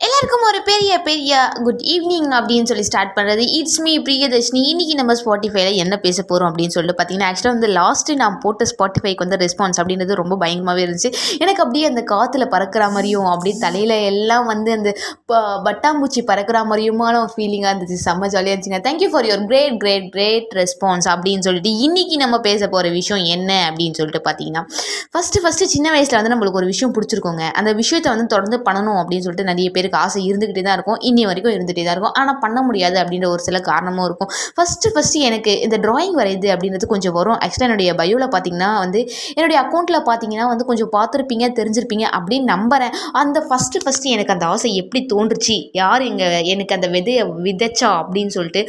எல்லாருக்கும் ஒரு பெரிய பெரிய குட் ஈவினிங் அப்படின்னு சொல்லி ஸ்டார்ட் பண்ணுறது இட்ஸ் மீ பிரியதர்ஷினி இன்றைக்கி நம்ம ஸ்பாட்டிஃபைல என்ன பேச போகிறோம் அப்படின்னு சொல்லிட்டு பார்த்தீங்கன்னா ஆக்சுவலாக வந்து லாஸ்ட்டு நான் போட்ட ஸ்பாட்டிஃபைக்கு வந்து ரெஸ்பான்ஸ் அப்படின்றது ரொம்ப பயங்கரமாகவே இருந்துச்சு. எனக்கு அப்படியே அந்த காற்றுல பறக்கிற மாதிரியும் அப்படியே தலையில் எல்லாம் வந்து அந்த ப- பட்டாம்பூச்சி பறக்கிற மாதிரியுமான ஃபீலிங்காக இருந்துச்சு. செம்ம ஜாலியாக இருந்துச்சுங்க thank you for your great great great response அப்படின்னு சொல்லிட்டு இன்றைக்கி நம்ம பேச போகிற விஷயம் என்ன அப்படின்னு சொல்லிட்டு பார்த்தீங்கன்னா ஃபஸ்ட்டு ஃபஸ்ட்டு சின்ன வயசில் வந்து நம்மளுக்கு ஒரு விஷயம் பிடிச்சிருக்கோங்க. அந்த விஷயத்தை வந்து தொடர்ந்து பண்ணணும் அப்படின்னு சொல்லிட்டு நிறைய பேர் பேருக்கு ஆசை இருந்துக்கிட்டே தான் இருக்கும். இன்னி வரைக்கும் இருந்துகிட்டே தான் இருக்கும். ஆனால் பண்ண முடியாது அப்படின்ற ஒரு சில காரணமும் இருக்கும். ஃபஸ்ட்டு ஃபஸ்ட்டு எனக்கு இந்த ட்ராயிங் வரையுது அப்படின்றது கொஞ்சம் வரும். ஆக்சுவலாக என்னுடைய பயோவில் பார்த்தீங்கன்னா வந்து என்னுடைய அக்கௌண்ட்டில் பார்த்தீங்கன்னா வந்து கொஞ்சம் பார்த்துருப்பீங்க தெரிஞ்சிருப்பீங்க அப்படின்னு நம்புகிறேன் அந்த ஃபஸ்ட்டு ஃபஸ்ட்டு எனக்கு அந்த ஆசை எப்படி தோன்றுச்சு? யார் எங்கள் எனக்கு அந்த விதையை விதைச்சா அப்படின்னு சொல்லிட்டு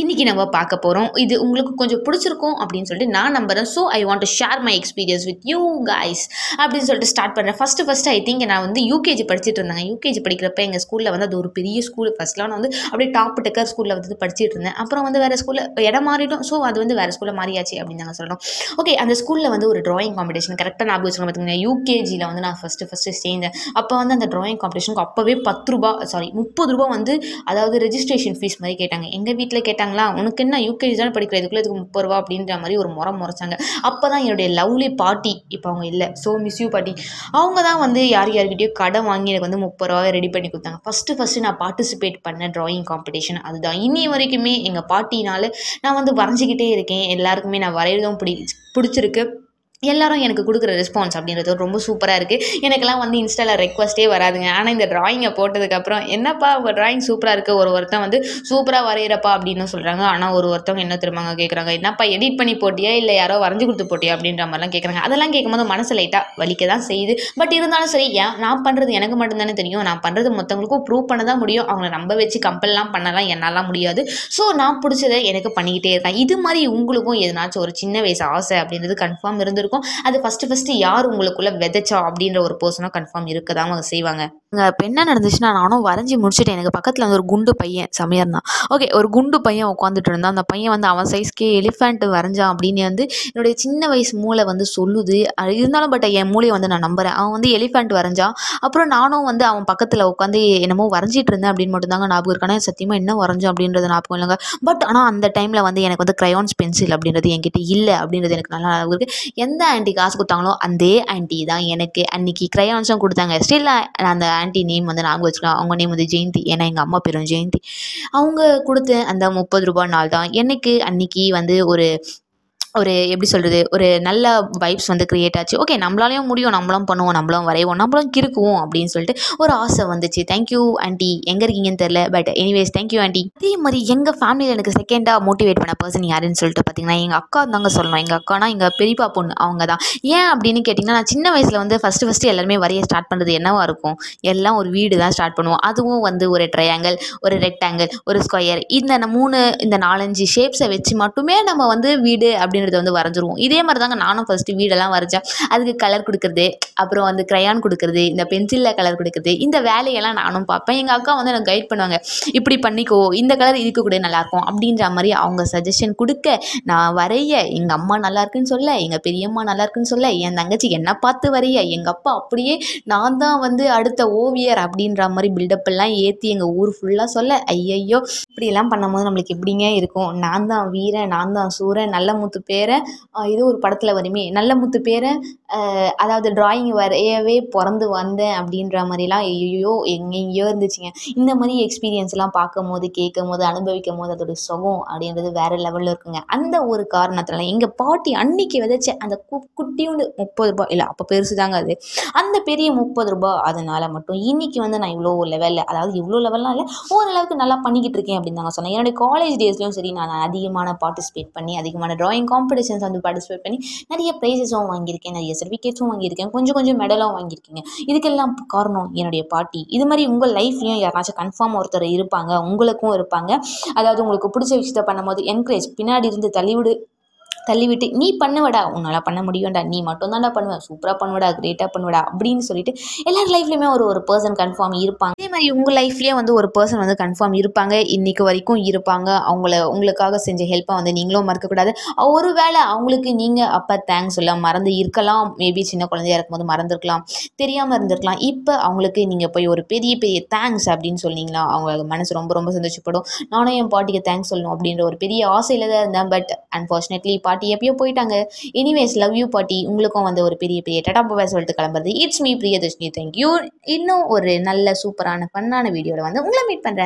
இன்றைக்கி நம்ம பார்க்க போகிறோம் இது உங்களுக்கு கொஞ்சம் பிடிச்சிருக்கும் அப்படின்னு சொல்லிட்டு நான் நம்புறேன். So I want to share my experience with you guys அப்படின்னு சொல்லிட்டு ஸ்டார்ட் பண்ணுறேன் ஃபஸ்ட்டு ஃபஸ்ட்டு ஐ திங்க் நான் வந்து யூகேஜி படிச்சுட்டு இருந்தேன். யூகேஜி படிக்கிறப்ப எங்கள் ஸ்கூலில் வந்து அது ஒரு பெரிய ஸ்கூல் ஃபஸ்ட்லாம் நான் வந்து அப்படியே டாப் டெக்கர் ஸ்கூலில் வந்து படிச்சுட்டு இருந்தேன். அப்புறம் வந்து வேறு ஸ்கூலில் இடம் மாறிடும் ஸோ அது வந்து வேறு ஸ்கூலில் மாறியாச்சு அப்படின்னு நாங்கள் சொல்கிறோம் ஓகே அந்த ஸ்கூலில் வந்து ஒரு ட்ராயிங் காம்படிஷன் கரெக்டாக ஞாபகம் வச்சுக்கோங்க பார்த்துங்க யூகேஜியில் வந்து நான் ஃபஸ்ட்டு ஃபஸ்ட்டு சேர்ந்தேன். அப்போ வந்து அந்த ட்ராயிங் காம்படிஷனுக்கு அப்போவே பத்து ரூபா சாரி முப்பது ரூபா வந்து அதாவது ரெஜிஸ்ட்ரேஷன் ஃபீஸ் மாதிரி கேட்டாங்க. எங்கள் வீட்டில் கேட்டாங்களா? உனக்கு என்ன யூகேஜி தானே படிக்கிற? இதுக்குள்ளே இதுக்கு முப்பது ரூபா அப்படின்ற மாதிரி ஒரு முறை முறைச்சாங்க அப்போ தான் என்னுடைய லவ்லி பாட்டி இப்போ அவங்க இல்லை. ஸோ மிஸ் யூ பாட்டி. அவங்க தான் வந்து யார் யார்கிட்டயோ கடன் வாங்கி எனக்கு வந்து முப்பது ரூபாய் ரெடி பண்ணி கொடுத்தாங்க. ஃபஸ்ட்டு ஃபஸ்ட்டு நான் பார்ட்டிசிபேட் பண்ண ட்ராயிங் காம்படிஷன் அதுதான். இனி வரைக்குமே எங்கள் பாட்டினால நான் வந்து வரைஞ்சிக்கிட்டே இருக்கேன். எல்லாருக்குமே நான் வரைகிறதும் பிடி பிடிச்சிருக்கு. எல்லாரும் எனக்கு கொடுக்குற ரெஸ்பான்ஸ் அப்படின்றது ரொம்ப சூப்பராக இருக்குது எனக்கெல்லாம் வந்து இன்ஸ்டாவில் ரெக்வஸ்ட்டே வராதுங்க. ஆனால் இந்த ட்ராயிங்கை போட்டதுக்கப்புறம் என்னப்பா உங்கள் ட்ராயிங் சூப்பராக இருக்குது ஒரு ஒருத்தன் வந்து சூப்பராக வரைகிறப்பா அப்படின்னு சொல்கிறாங்க ஆனால் ஒரு ஒருத்தவங்க என்ன திரும்பாங்க கேட்குறாங்க என்னப்பா எடிட் பண்ணி போட்டியா? இல்லை யாரோ வரைஞ்சி கொடுத்து போட்டியா? அப்படின்ற மாதிரிலாம் கேட்குறாங்க அதெல்லாம் கேட்கும்போது மனசு லைட்டாக வலிக்க தான் செய்யுது. பட் இருந்தாலும் சரி ஏன்? நான் பண்ணுறது எனக்கு மட்டும்தானே தெரியும். நான் பண்ணுறது மொத்தவங்களுக்கும் ப்ரூவ் பண்ண தான் முடியும். அவங்கள நம்ப வச்சு கம்பல்லாம் பண்ணலாம். என்னாலாம் முடியாது. ஸோ நான் பிடிச்சதை எனக்கு பண்ணிக்கிட்டே இருக்கேன். இது மாதிரி உங்களுக்கும் எதனாச்சும் ஒரு சின்ன வயசு ஆசை அப்படின்றது கன்ஃபார்ம் இருந்திருக்கும். அது ஃபஸ்ட்டு ஃபஸ்ட்டு யார் உங்களுக்குள்ளே விதைச்சா அப்படின்ற ஒரு பர்சனாக கன்ஃபார்ம் இருக்க தான் அவங்க செய்வாங்க. அங்கே இப்போ என்ன நடந்துச்சுன்னா நானும் வரைஞ்சி முடிச்சுட்டேன். எனக்கு பக்கத்தில் வந்து ஒரு குண்டு பையன் செமையாக இருந்தான் ஓகே ஒரு குண்டு பையன் உட்காந்துட்டு இருந்தான். அந்த பையன் வந்து அவன் சைஸ்க்கே எலிஃபேண்ட் வரைஞ்சான் அப்படின்னு வந்து என்னுடைய சின்ன வயசு மூளை வந்து சொல்லுது. அது இருந்தாலும் பட் என் மூளையை வந்து நான் நம்புகிறேன் அவன் வந்து எலிஃபேண்ட் வரைஞ்சான். அப்புறம் நானும் வந்து அவன் பக்கத்தில் உட்காந்து என்னமோ வரைஞ்சிட்டு இருந்தேன் அப்படின்னு மட்டும்தாங்க ஞாபகம் இருக்கு. சத்தியமாக என்ன வரைஞ்சோம் அப்படின்றது ஞாபகம் இல்லைங்க. பட் ஆனால் அந்த டைமில் வந்து எனக்கு வந்து க்ரையான்ஸ் பென்சில் அப்படின்றது என்கிட்ட இல்லை அப்படின்றது எனக்கு நல்லா ஞாபகம் இருக்குது எந்த ஆண்டி காசு கொடுத்தாங்களோ அதே ஆண்டி தான் எனக்கு. அன்னைக்கு க்ரையான்ஸும் கொடுத்தாங்க. ஸ்டில் அந்த ஆண்டி நேம் வந்து ஞாபகம் வச்சுக்கலாம் அவங்க நேம் வந்து ஜெயந்தி. ஏன்னா எங்கள் அம்மா பேரும் ஜெயந்தி. அவங்க கொடுத்த அந்த முப்பது ரூபாய் நாள் தான் எனக்கு அன்னைக்கு வந்து ஒரு ஒரு எப்படி சொல்கிறது ஒரு நல்ல வைப்ஸ் வந்து க்ரியேட் ஆச்சு. ஓகே நம்மளாலையும் முடியும். நம்மளும் பண்ணுவோம். நம்மளும் வரைவோம். நம்மளும் கிறுக்குவோம் அப்படின்னு சொல்லிட்டு ஒரு ஆசை வந்துச்சு. தேங்க்யூ ஆண்டி எங்கே இருக்கீங்கன்னு தெரில பட் எனிவேஸ் தேங்க்யூ ஆண்டி அதே மாதிரி எங்கள் ஃபேமிலியில் எனக்கு செகண்டாக மோட்டிவேட் பண்ண பர்சன் யாருன்னு சொல்லிட்டு பார்த்தீங்கன்னா எங்கள் அக்கா தாங்க சொல்லணும். எங்கள் அக்கானா எங்கள் பெரியப்பா பொண்ணு அவங்க தான் ஏன் அப்படின்னு கேட்டிங்கன்னா நான் சின்ன வயசில் வந்து ஃபஸ்ட்டு ஃபஸ்ட்டு எல்லாருமே வரைய ஸ்டார்ட் பண்ணுறது என்னவாக இருக்கும்? எல்லாம் ஒரு வீடு தான் ஸ்டார்ட் பண்ணுவோம். அதுவும் வந்து ஒரு ட்ரையாங்கிள் ஒரு ரெக்டாங்கிள் ஒரு ஸ்கொயர் இந்த மூணு இந்த நாலஞ்சு ஷேப்ஸை வச்சு மட்டுமே நம்ம வந்து வீடு அப்படின்றத வந்து வரைஞ்சிருவோம். இதே மாதிரி தாங்க நானும் ஃபஸ்ட்டு வீடெல்லாம் வரைஞ்சேன். அதுக்கு கலர் கொடுக்குறது அப்புறம் வந்து க்ரையான் கொடுக்குறது இந்த பென்சிலில் கலர் கொடுக்குறது இந்த வேலையெல்லாம் நானும் பார்ப்பேன். எங்கள் அக்கா வந்து எனக்கு கைட் பண்ணுவாங்க இப்படி பண்ணிக்கோ இந்த கலர் இதுக்கு கூட நல்லாயிருக்கும். அப்படின்ற மாதிரி அவங்க சஜஷன் கொடுக்க நான் வரைய எங்கள் அம்மா நல்லா இருக்குன்னு சொல்ல எங்கள் பெரியம்மா நல்லா இருக்குன்னு சொல்ல என் தங்கச்சி என்னை பார்த்து வரைய எங்கள் அப்பா அப்படியே நான் தான் வந்து அடுத்த ஓவியர் அப்படின்ற மாதிரி பில்டப் எல்லாம் ஏற்றி எங்கள் ஊர் ஃபுல்லாக சொல்ல ஐயையோ இப்படியெல்லாம் பண்ணும்போது நம்மளுக்கு எப்படிங்க இருக்கும்? நான் தான் வீரன் நான் தான் சூரன் நல்ல முத்து பேரை இது ஒரு படத்தில் வருமே. நல்ல முத்து பேரை அதாவது டிராயிங் வரையவே பிறந்து வந்தேன் அப்படின்ற மாதிரிலாம் ஐயோ எங்கெங்கேயோ இருந்துச்சுங்க. இந்த மாதிரி எக்ஸ்பீரியன்ஸ்லாம் பார்க்கும் போது கேட்கும் போது அனுபவிக்கும் போது அதோட சுகம் அப்படின்றது வேறு லெவலில் இருக்குங்க. அந்த ஒரு காரணத்தில் எங்கள் பாட்டி அன்னைக்கு விதைச்ச அந்த கு குட்டியோண்டு முப்பது ரூபாய் இல்லை அப்போ பெருசு தாங்க அது. அந்த பெரிய முப்பது ரூபாய் அதனால் மட்டும் இன்னைக்கு வந்து நான் இவ்வளோ லெவலில் அதாவது இவ்வளோ லெவல்லாம் இல்லை ஓரளவுக்கு நல்லா பண்ணிக்கிட்டு இருக்கேன் அப்படின்னு தாங்க சொன்னேன். என்னுடைய காலேஜ் டேஸ்லையும் சரி நான் அதிகமான பார்ட்டிசிபேட் பண்ணி அதிகமான ட்ராயிங் காம்படிஷன்ஸ் வந்து பார்ட்டிசிபேட் பண்ணி நிறைய ப்ரைஸஸும் வாங்கியிருக்கேன் நிறைய சர்டிஃபிகேட்ஸும் வாங்கியிருக்கேன் கொஞ்சம் கொஞ்சம் மெடலும் வாங்கியிருக்கீங்க. இதுக்கெல்லாம் காரணம் என்னுடைய பாட்டி. இது மாதிரி உங்கள் லைஃப்லையும் யாராச்சும் கன்ஃபார்ம் ஒருத்தர் இருப்பாங்க உங்களுக்கும் இருப்பாங்க. அதாவது உங்களுக்கு பிடிச்ச விஷயத்த பண்ணும்போது என்கரேஜ் பின்னாடி இருந்து தள்ளிவிடு தள்ளிவிட்டு நீ பண்ணுவடா உன்னால் பண்ண முடியும்டா நீ மட்டும் தான்டா பண்ணுவேன் சூப்பராக பண்ணுவடா கிரேட்டாக பண்ணுவடா அப்படின்னு சொல்லிட்டு எல்லார் லைஃப்லையுமே ஒரு ஒரு பர்சன் கன்ஃபார்ம் இருப்பாங்க. அதே மாதிரி உங்கள் லைஃப்லேயே வந்து ஒரு பர்சன் வந்து கன்ஃபார்ம் இருப்பாங்க இன்னைக்கு வரைக்கும் இருப்பாங்க அவங்கள உங்களுக்காக செஞ்ச ஹெல்ப்பை வந்து நீங்களும் மறக்கக்கூடாது. ஒரு வேளை அவங்களுக்கு நீங்கள் அப்போ தேங்க்ஸ் சொல்ல மறந்து இருக்கலாம் மேபி சின்ன குழந்தையாக இருக்கும்போது மறந்துருக்கலாம் தெரியாமல் இருந்திருக்கலாம் இப்போ அவங்களுக்கு நீங்கள் போய் ஒரு பெரிய பெரிய தேங்க்ஸ் அப்படின்னு சொன்னீங்களா அவங்க மனசு ரொம்ப ரொம்ப சந்தோஷப்படும். நானும் என் பாட்டிக்கு தேங்க்ஸ் சொல்லணும் அப்படின்ற ஒரு பெரிய ஆசையில் தான் இருந்தேன் பட் அன்ஃபார்ச்சுனேட்லி பாட்டி பாட்டி எப்பயோ போயிட்டாங்க. எனிவேஸ் லவ் யூ பாட்டி உங்களுக்கும் வந்து ஒரு பெரிய பெரிய டடா பாய் சொல்லிட்டு கிளம்புறது. இட்ஸ் மீ பிரியதர்ஷினி தேங்க்யூ இன்னும் ஒரு நல்ல சூப்பரான ஃபன்னான வீடியோவில் வந்து உங்களை மீட் பண்ணுறேன்